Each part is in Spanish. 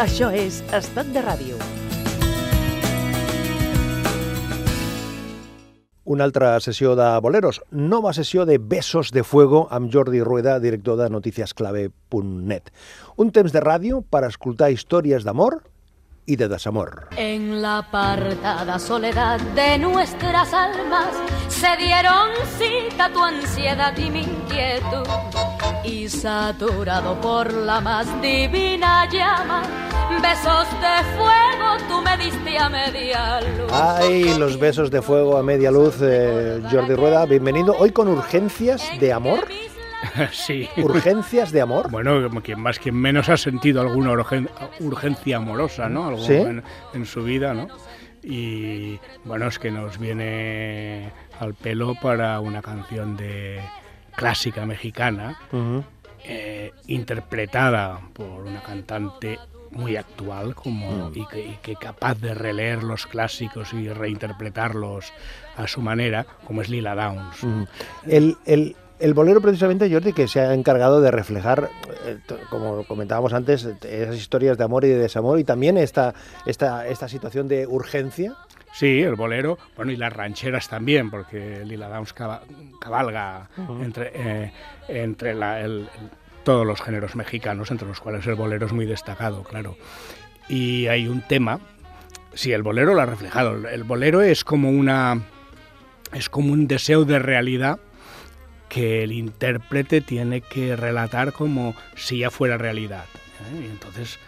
Això és Estat de Ràdio. Una altra sessió de boleros, nova sessió de Besos de Fuego amb Jordi Rueda, director de noticiasclave.net. Un temps de ràdio per escoltar històries d'amor y de desamor. En la apartada soledad de nuestras almas se dieron cita tu ansiedad y mi inquietud. Y saturado por la más divina llama, besos de fuego tú me diste a media luz. Ay, los besos de fuego a media luz, eh, Jordi Rueda, bienvenido. Hoy con urgencias de amor. Sí. ¿Urgencias de amor? Bueno, quien más, quien menos ha sentido alguna urgencia amorosa, ¿no? Algo en, su vida, ¿no? Y bueno, es que nos viene al pelo para una canción de clásica mexicana, eh, interpretada por una cantante muy actual como, y, que, capaz de releer los clásicos y reinterpretarlos a su manera, como es Lila Downs. el, el, el bolero precisamente, Jordi, que se ha encargado de reflejar, eh, como comentábamos antes, esas historias de amor y de desamor y también esta, esta, esta situación de urgencia. Sí, el bolero, bueno, y las rancheras también, porque Lila Downs cabalga entre, eh, entre todos los géneros mexicanos, entre los cuales el bolero es muy destacado, claro. Y hay un tema, sí, el bolero lo ha reflejado, el bolero es como una... es como un deseo de realidad que el intérprete tiene que relatar como si ya fuera realidad. ¿eh? Y entonces,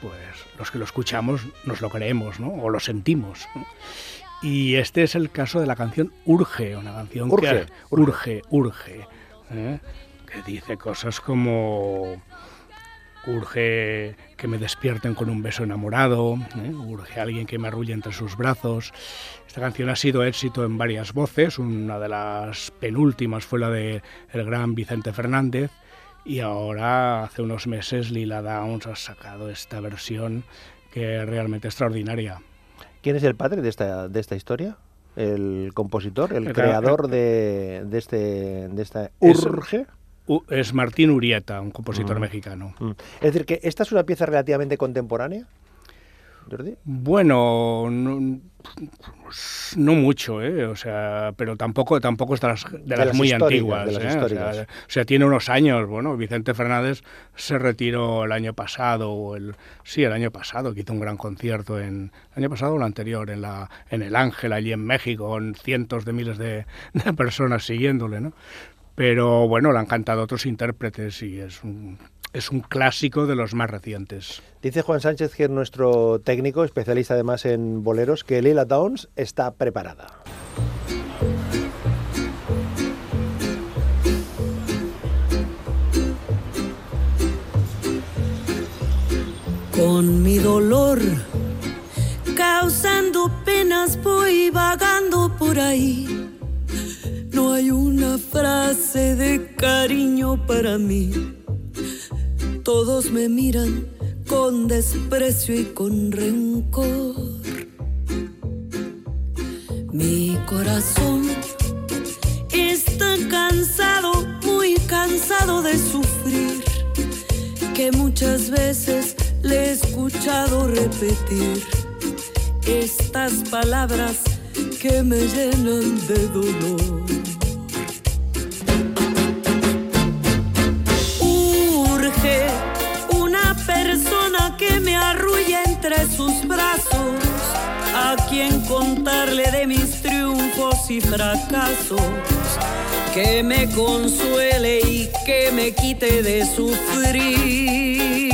pues los que lo escuchamos nos lo creemos, ¿no? O lo sentimos. Y este es el caso de la canción Urge, una canción urge, que urge, urge, ¿eh? que dice cosas como urge que me despierten con un beso enamorado, ¿eh? urge alguien que me arrulle entre sus brazos. Esta canción ha sido éxito en varias voces, una de las penúltimas fue la de el gran Vicente Fernández y ahora hace unos meses Lila Downs ha sacado esta versión que es realmente extraordinaria. ¿Quién es el padre de esta, de esta historia? ¿El compositor, el creador de, de, este, de esta Urge? es Martín Urieta, un compositor mm. mexicano. Mm. Es decir, que esta es una pieza relativamente contemporánea. Bueno, no, mucho, ¿eh? o sea, pero tampoco tampoco es de las, muy antiguas. ¿eh? o, sea, tiene unos años. Bueno, Vicente Fernández se retiró el año pasado, o el, sí, el año pasado, que hizo un gran concierto en el año pasado o el anterior en la en el Ángel allí en México, con cientos de miles de, de personas siguiéndole, ¿no? pero bueno, lo han cantado otros intérpretes y es un, es un clásico de los más recientes. Dice Juan Sánchez, que es nuestro técnico, especialista además en boleros, que Lila Downs está preparada. Con mi dolor, causando penas, voy vagando por ahí no hay una frase de cariño para mí. Todos me miran con desprecio y con rencor. Mi corazón está cansado, muy cansado de sufrir, que muchas veces le he escuchado repetir estas palabras que me llenan de dolor. A quien contarle de mis triunfos y fracasos, que me consuele y que me quite de sufrir.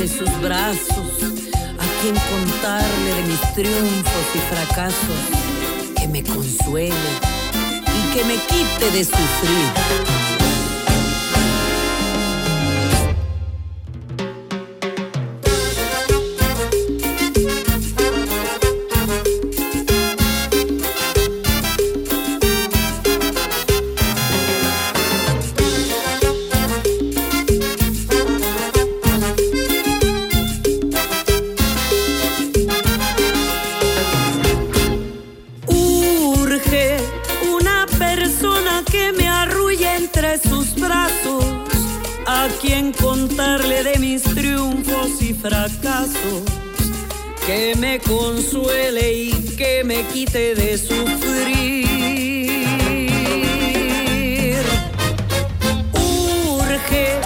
Entre sus brazos, a quien contarle de mis triunfos y fracasos, que me consuele y que me quite de sufrir.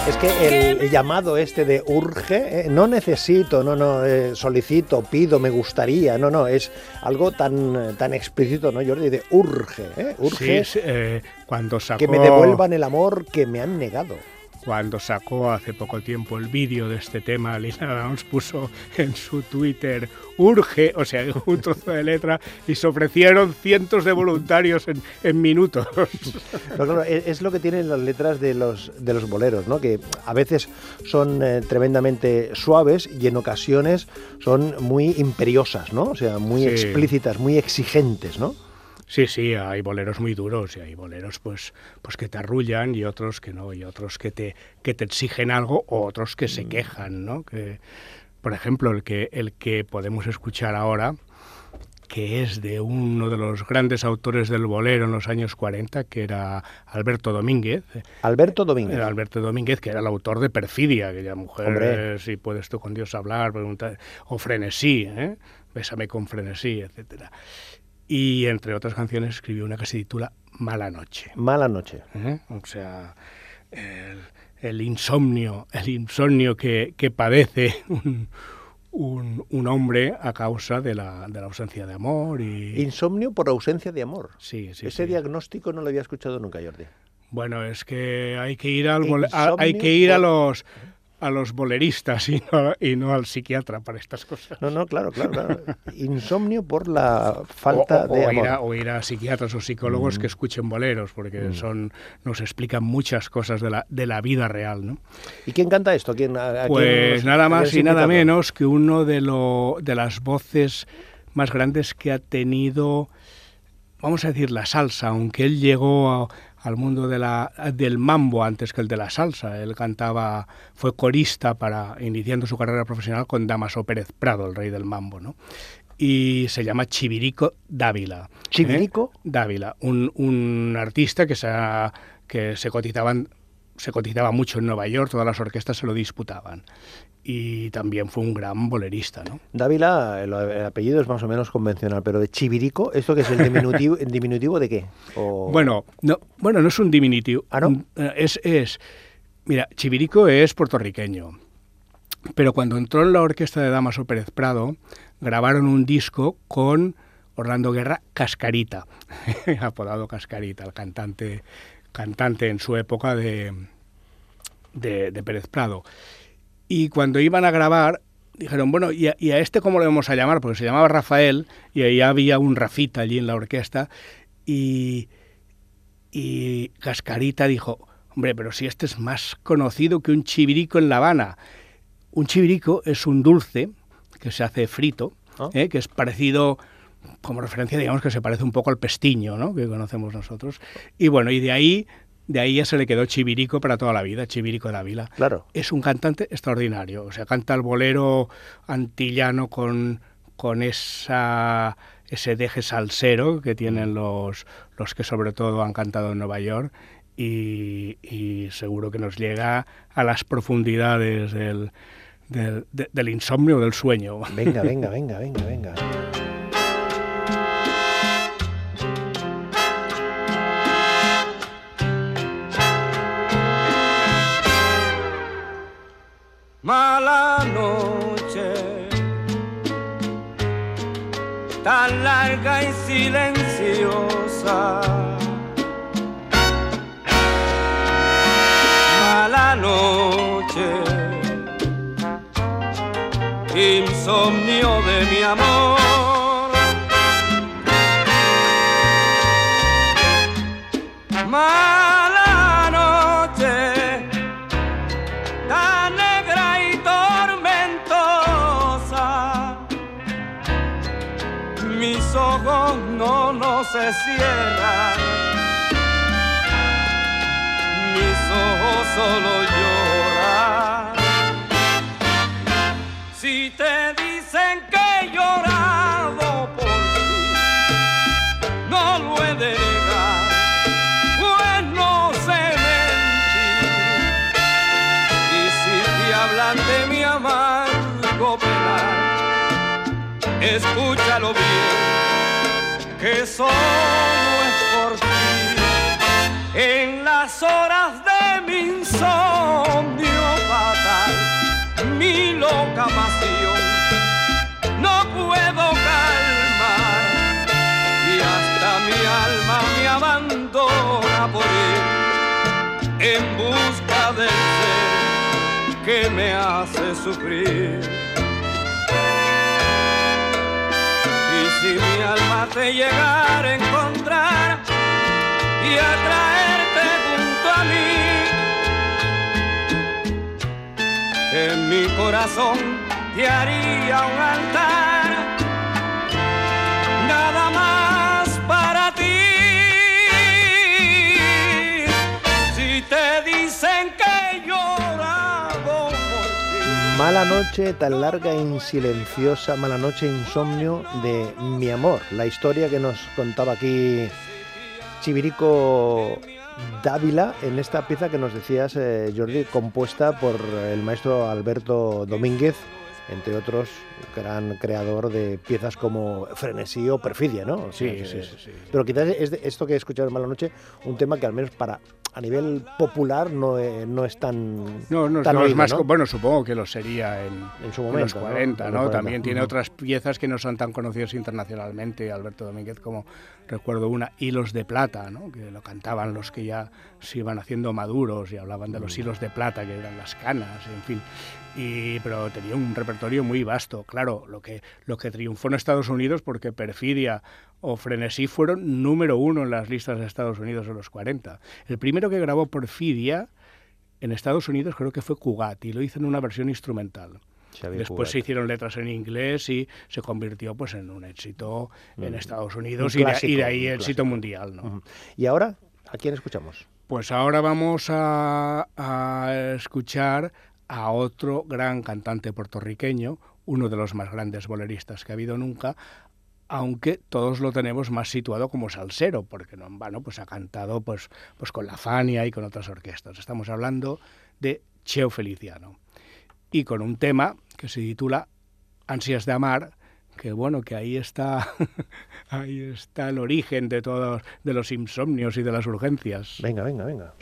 Es que el, llamado este de urge, eh, no necesito, no, no, eh, solicito, pido, me gustaría, no, no, es algo tan, tan explícito, ¿no, Jordi? De urge, ¿eh? Urge Sí, sí, eh, cuando sacó... que me devuelvan el amor que me han negado. Cuando sacó hace poco tiempo el vídeo de este tema, Lina Downs puso en su Twitter urge, o sea, un trozo de letra, y se ofrecieron cientos de voluntarios en, en minutos. No, claro, es, es lo que tienen las letras de los, de los boleros, ¿no? que a veces son eh, tremendamente suaves y en ocasiones son muy imperiosas, ¿no? o sea, muy Sí. explícitas, muy exigentes. ¿no? Sí, sí, hay boleros muy duros y hay boleros pues, pues que te arrullan y otros que no, y otros que te, que te exigen algo o otros que se quejan, ¿no? Que, por ejemplo, el que, el que podemos escuchar ahora, que es de uno de los grandes autores del bolero en los años 40, que era Alberto Domínguez. Alberto Domínguez. Era Alberto Domínguez, que era el autor de Perfidia, aquella mujer, Hombre. eh, si puedes tú con Dios hablar, preguntar, o Frenesí, ¿eh? Bésame con Frenesí, etcétera. Y entre otras canciones escribió una que se titula Mala Noche. Mala noche. ¿eh? O sea, el, el insomnio, el insomnio que, que padece un, un- un hombre a causa de la, de la ausencia de amor y... Insomnio por ausencia de amor. Sí, sí, Ese sí. diagnóstico no lo había escuchado nunca, Jordi. Bueno, es que hay que ir al a- hay que ir a los a los boleristas y no, y no al psiquiatra para estas cosas. No, no, claro, claro, claro. Insomnio por la falta o, o- de o amor. ir a, o ir a psiquiatras o psicólogos que escuchen boleros, porque son nos explican muchas cosas de la, de la vida real, ¿no? ¿Y quién canta esto? ¿Quién, a- a quién Pues nada más y nada menos que uno de, lo, de las voces más grandes que ha tenido, vamos a decir, la salsa, aunque él llegó a- al mundo de la, del mambo antes que el de la salsa. Él cantaba, fue corista para iniciando su carrera profesional con Damaso Pérez Prado, el rey del mambo, ¿no? Y se llama Chivirico Dávila. ¿eh? ¿Chivirico? Dávila, un, un artista que se, ha- que se cotizaban se cotizaba mucho en Nueva York, todas las orquestas se lo disputaban. Y también fue un gran bolerista, ¿no? Dávila, el, el apellido es más o menos convencional, pero de Chivirico, ¿esto que es el diminutivo, el diminutivo de qué? O- Bueno, no, bueno, no es un diminutivo. ¿Ah, no? Eh, Es, es, mira, Chivirico es puertorriqueño, pero cuando entró en la orquesta de Damaso Pérez Prado, grabaron un disco con Orlando Guerra Cascarita, apodado Cascarita, el cantante, cantante en su época de, de, de Pérez Prado. Y cuando iban a grabar, dijeron, bueno, ¿y a, y a este cómo le vamos a llamar? Porque se llamaba Rafael y ahí había un Rafita allí en la orquesta. Y, y Cascarita dijo, hombre, pero si este es más conocido que un chivirico en La Habana. Un chivirico es un dulce que se hace frito, Ah. ¿eh? que es parecido, como referencia, digamos que se parece un poco al pestiño, ¿no? que conocemos nosotros. Y bueno, y de ahí, de ahí ya se le quedó chivirico para toda la vida, chivirico de Ávila Claro. es un cantante extraordinario. O sea, canta el bolero antillano con, con esa, ese deje salsero que tienen los, los que sobre todo han cantado en Nueva York y, y seguro que nos llega a las profundidades del, del, de- del insomnio o del sueño. Venga, venga, venga, venga, venga. Mala noche, tan larga y silenciosa. Mala noche, insomnio de mi amor. solo llorar. Si te dicen que he llorado por ti, no lo he de negar, pues no sé mentir. Y si te hablan de mi amargo penar, escúchalo bien, que solo es por ti. En las horas de insomnio fatal, mi loca pasión, no puedo calmar y hasta mi alma me abandona por ir en busca del ser que me hace sufrir. si mi alma te llegara a encontrar y a en mi corazón te haría un altar, nada más para ti. Si te dicen que llorado por ti. Mala noche tan larga y silenciosa, mala noche insomnio de mi amor. La historia que nos contaba aquí Chivirico Dávila en esta pieza que nos decías, eh, Jordi, compuesta por el maestro Alberto Domínguez, entre otros, gran creador de piezas como Frenesí o Perfidia, ¿no? Sí, sí, sí, sí. Pero quizás es esto que he escuchado en Mala Noche, un tema que al menos para a nivel popular no, eh, no es tan, No, no, tan no es más. Bueno, supongo que lo sería en, En su en momento, los ¿no? 40, En ¿no? los 40. También tiene otras piezas que no son tan conocidas internacionalmente, Alberto Domínguez, como recuerdo una, Hilos de Plata, ¿no? Que lo cantaban los que ya se iban haciendo maduros y hablaban de Mm. los hilos de plata, que eran las canas, en fin. Y, pero tenía un repertorio muy vasto. Claro, lo que, lo que triunfó en Estados Unidos, porque Perfidia o Frenesí fueron número uno en las listas de Estados Unidos en los 40. El primero que grabó Perfidia en Estados Unidos creo que fue Cugat y lo hizo en una versión instrumental. Xavier Después Cugat. se hicieron letras en inglés y se convirtió pues en un éxito en Estados Unidos Mm. Un y de, clásico, y de ahí éxito mundial. Y ahora, ¿a quién escuchamos? Pues ahora vamos a, a escuchar a otro gran cantante puertorriqueño, uno de los más grandes boleristas que ha habido nunca, aunque todos lo tenemos más situado como salsero, porque no en vano pues ha cantado pues, pues con la Fania y con otras orquestas. Estamos hablando de Cheo Feliciano y con un tema que se titula Ansias de amar, que bueno, que ahí está ahí está el origen de todos de los insomnios y de las urgencias. Venga, venga, venga.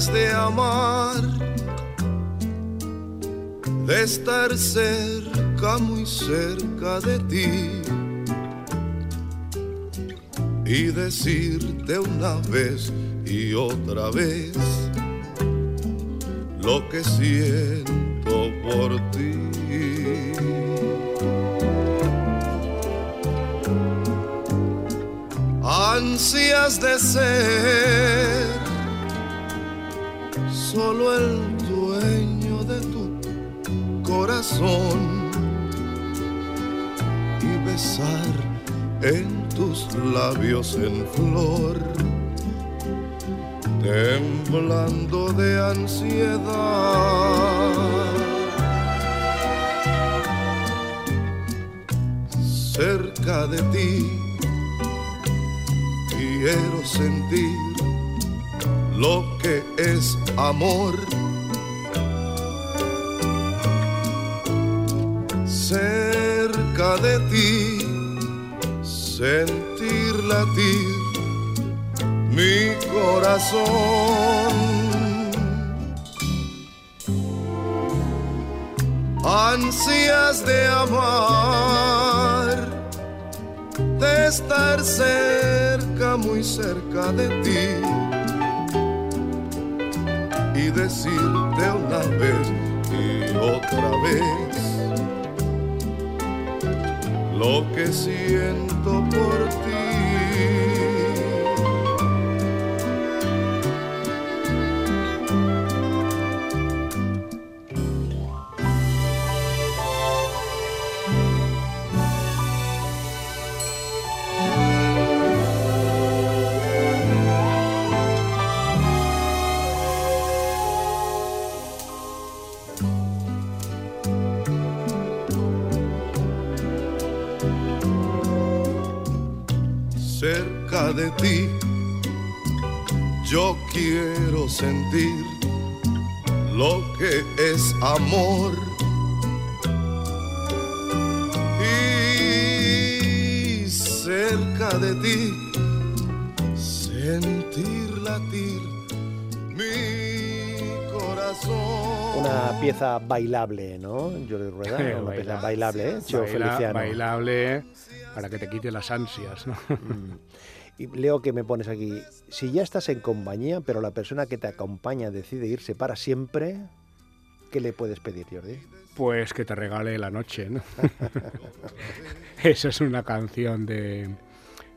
De amar, de estar cerca, muy cerca de ti y decirte una vez y otra vez lo que siento por ti. Ansias de ser solo el dueño de tu corazón y besar en tus labios en flor, temblando de ansiedad. Cerca de ti quiero sentir lo amor. Cerca de ti, sentir latir mi corazón. Ansias de amar, de estar cerca, muy cerca de ti decirte una vez y otra vez lo que siento por ti. De ti. Yo quiero sentir lo que es amor. Y cerca de ti sentir latir mi corazón. Una pieza bailable, ¿no, Jordi Rueda? Una pieza bailable, ¿eh? Baila- Feliciano. Bailable para que te quite las ansias, ¿no? Y leo que me pones aquí, si ya estás en compañía, pero la persona que te acompaña decide irse para siempre, ¿qué le puedes pedir, Jordi? Pues que te regale la noche, ¿no? Esa es una canción de,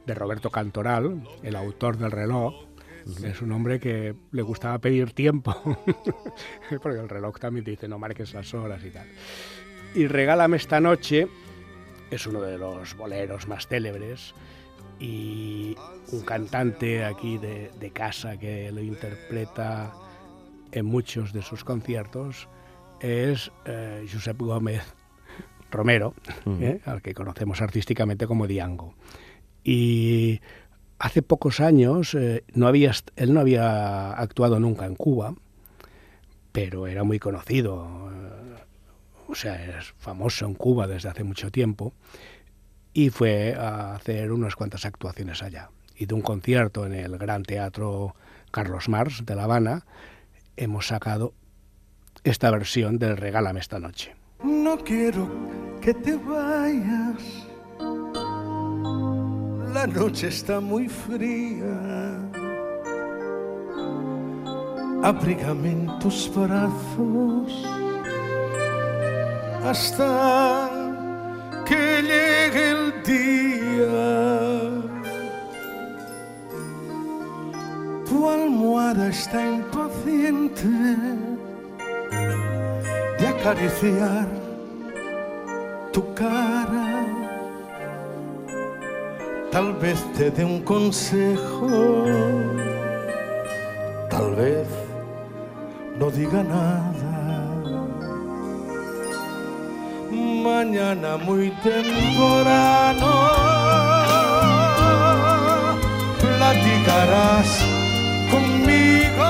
de Roberto Cantoral, el autor del reloj. que Es un hombre que le gustaba pedir tiempo, porque el reloj también te dice no marques las horas y tal. Y Regálame esta noche es uno de los boleros más célebres y un cantante aquí de, de casa que lo interpreta en muchos de sus conciertos es eh, Josep Gómez Romero, ¿eh? al que conocemos artísticamente como Diango. Y hace pocos años eh, no había, él no había actuado nunca en Cuba, pero era muy conocido, o sea, es famoso en Cuba desde hace mucho tiempo, y fue a hacer unas cuantas actuaciones allá. Y de un concierto en el Gran Teatro Carlos Mars de La Habana, hemos sacado esta versión del Regálame esta noche. No quiero que te vayas. La noche está muy fría. Abrígame en tus brazos hasta que llegue día. Tu almohada está impaciente de acariciar tu cara. Tal vez te dé un consejo, tal vez no diga nada. Mañana muy temprano. Platicarás conmigo.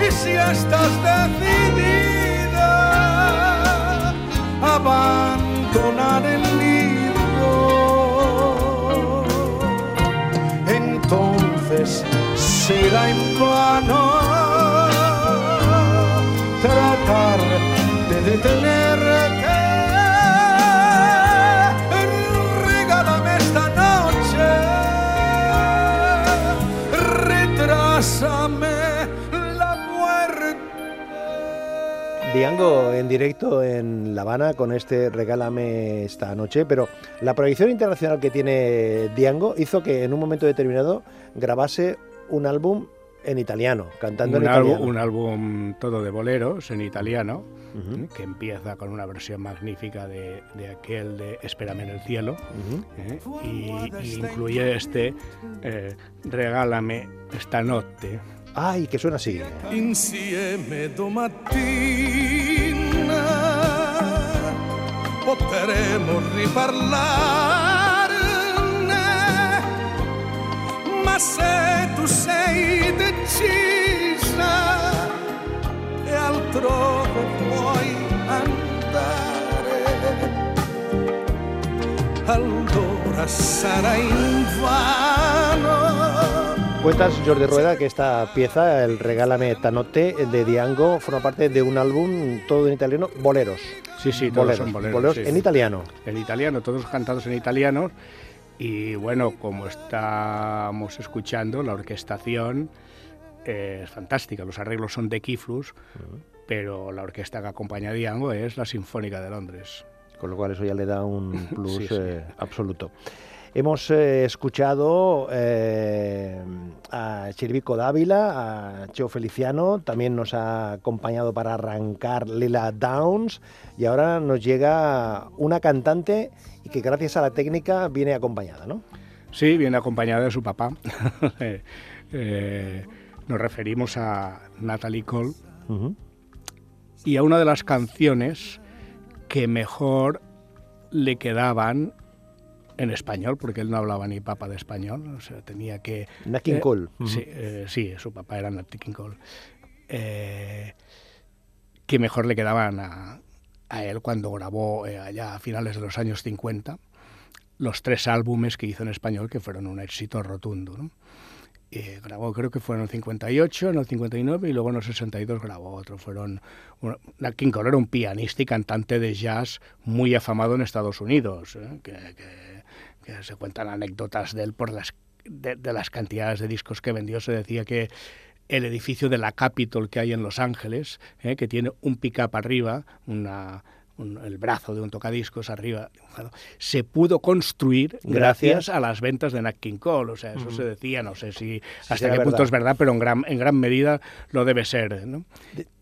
Y si estás decidida abandonar el nido entonces será en vano Diango en directo en La Habana con este Regálame esta noche, pero la proyección internacional que tiene Diango hizo que en un momento determinado grabase un álbum en italiano, cantando Un, en álbum, italiano. un álbum todo de boleros en italiano, Ujú. ¿eh? que empieza con una versión magnífica de, de aquel de Espérame en el cielo, Ujú. ¿eh? y, y incluye este eh, Regálame esta noche. Ay, que suena así. insieme domattina potremo riparlarne. Ma se tu sei decisa e altrove vuoi andare allora sarà in vano Cuentas, Jordi Rueda, que esta pieza, el Regálame esta noche de Diango, forma parte de un álbum todo en italiano, boleros. Sí, sí, todos boleros, son boleros. sí, en sí. italiano. En italiano, todos cantados en italiano. Y bueno, como estamos escuchando, la orquestación eh, es fantástica. Los arreglos son de Kiflus, pero la orquesta que acompaña a Diango es la Sinfónica de Londres. con lo cual eso ya le da un plus sí. eh, absoluto. Hemos eh, escuchado eh, a Chirvico Dávila, a Cheo Feliciano, también nos ha acompañado para arrancar Lila Downs y ahora nos llega una cantante y que gracias a la técnica viene acompañada, ¿no? Sí, viene acompañada de su papá. Eh, nos referimos a Natalie Cole y a una de las canciones que mejor le quedaban en español, porque él no hablaba ni papa de español, o sea, tenía que... Nat King eh, Cole. Sí, eh, sí, su papá era Nat King Cole. Eh, que mejor le quedaban a, a él cuando grabó eh, allá a finales de los años 50 los tres álbumes que hizo en español que fueron un éxito rotundo. ¿no? Eh, grabó, creo que fue en el 58, en el 59 y luego en el 62 grabó otro. Fueron un- Nat King Cole era un pianista y cantante de jazz muy afamado en Estados Unidos, ¿eh? que, que- que se cuentan anécdotas de él por las de, de las cantidades de discos que vendió. Se decía que el edificio de la Capitol que hay en Los Ángeles, ¿eh? que tiene un pick-up arriba, una, un- el brazo de un tocadiscos arriba, se pudo construir Gracias. gracias, a las ventas de Nat King Cole. O sea, eso se decía, no sé si hasta será qué punto verdad. es verdad, pero en gran, en gran medida lo debe ser. ¿no?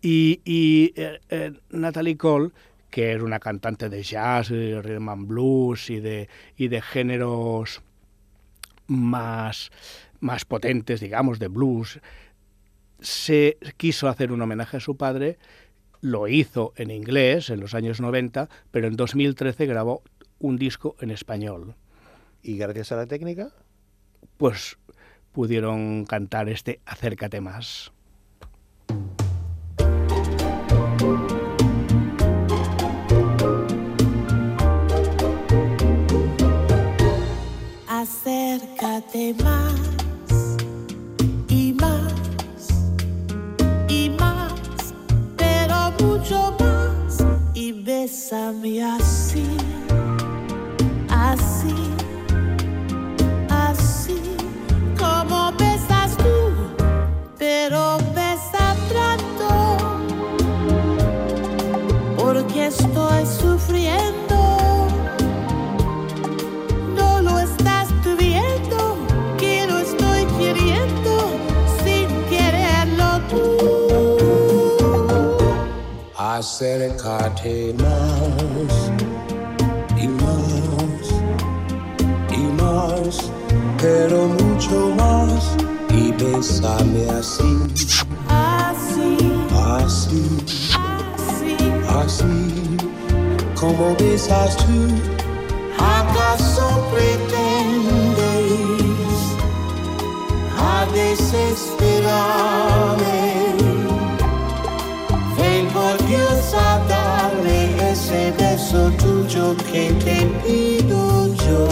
Y, y eh, eh, Natalie Cole, que era una cantante de jazz, eh, rhythm and blues y de, y de géneros más, más potentes, digamos, de blues, se quiso hacer un homenaje a su padre, lo hizo en inglés en los años 90, pero en 2013 grabó un disco en español. Y gracias a la técnica, Pues pudieron cantar este Acércate más. Acércate más bésame así, así, Acércate más y más y más, pero mucho más. Y bésame así, Así, así, así, así, como besas tú. ¿Acaso pretendes a desesperarme? Ven por Dios a darme ese beso tuyo que te pido yo.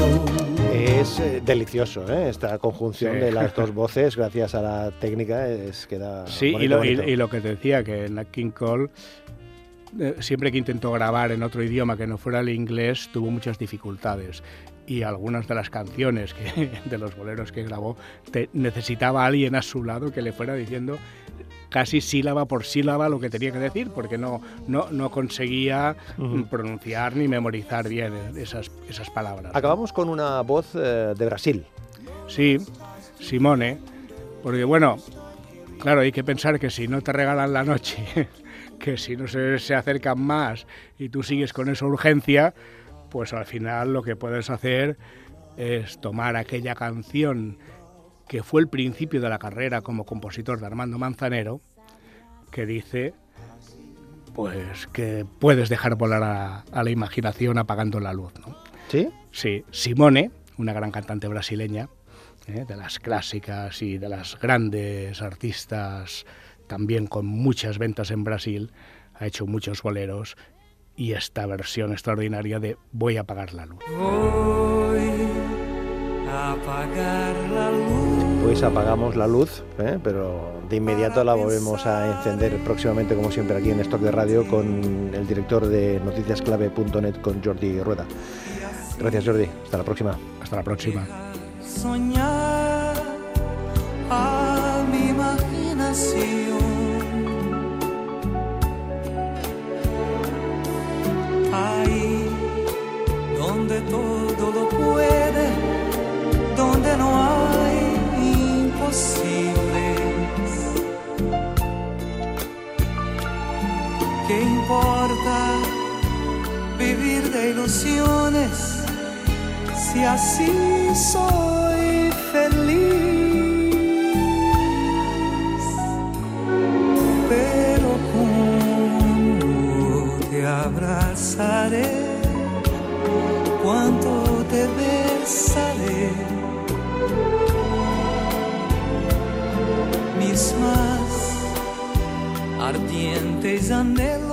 es eh, delicioso, ¿eh? Esta conjunción Sí. de las dos voces, gracias a la técnica, es queda Sí, y lo, y- bonito. y lo que te decía, que Nat King Cole, eh, siempre que intentó grabar en otro idioma que no fuera el inglés, tuvo muchas dificultades. Y algunas de las canciones que, de los boleros que grabó, te- necesitaba alguien a su lado que le fuera diciendo casi sílaba por sílaba lo que tenía que decir, porque no, no, no conseguía mm, pronunciar ni memorizar bien esas, esas palabras. Acabamos con una voz eh, de Brasil. Sí, Simone, porque bueno, claro, hay que pensar que si no te regalan la noche, que si no se, se acercan más y tú sigues con esa urgencia, pues al final lo que puedes hacer es tomar aquella canción que fue el principio de la carrera como compositor de Armando Manzanero, que dice pues que puedes dejar volar a, a la imaginación apagando la luz, ¿no? ¿Sí? Sí, Simone, una gran cantante brasileña, ¿eh? de las clásicas y de las grandes artistas, también con muchas ventas en Brasil, ha hecho muchos boleros y esta versión extraordinaria de Voy a apagar la luz. Voy a apagar la luz. Pues apagamos la luz, ¿eh? pero de inmediato la volvemos a encender próximamente, como siempre, aquí en Stock de Radio con el director de noticiasclave.net, con Jordi Rueda. Gracias, Jordi. Hasta la próxima. Hasta la próxima. Todo puede, donde no hay imposibles. ¿Qué importa vivir de ilusiones? si así soy feliz. Pero cuando te abrazaré, cuánto Ardientes anhelos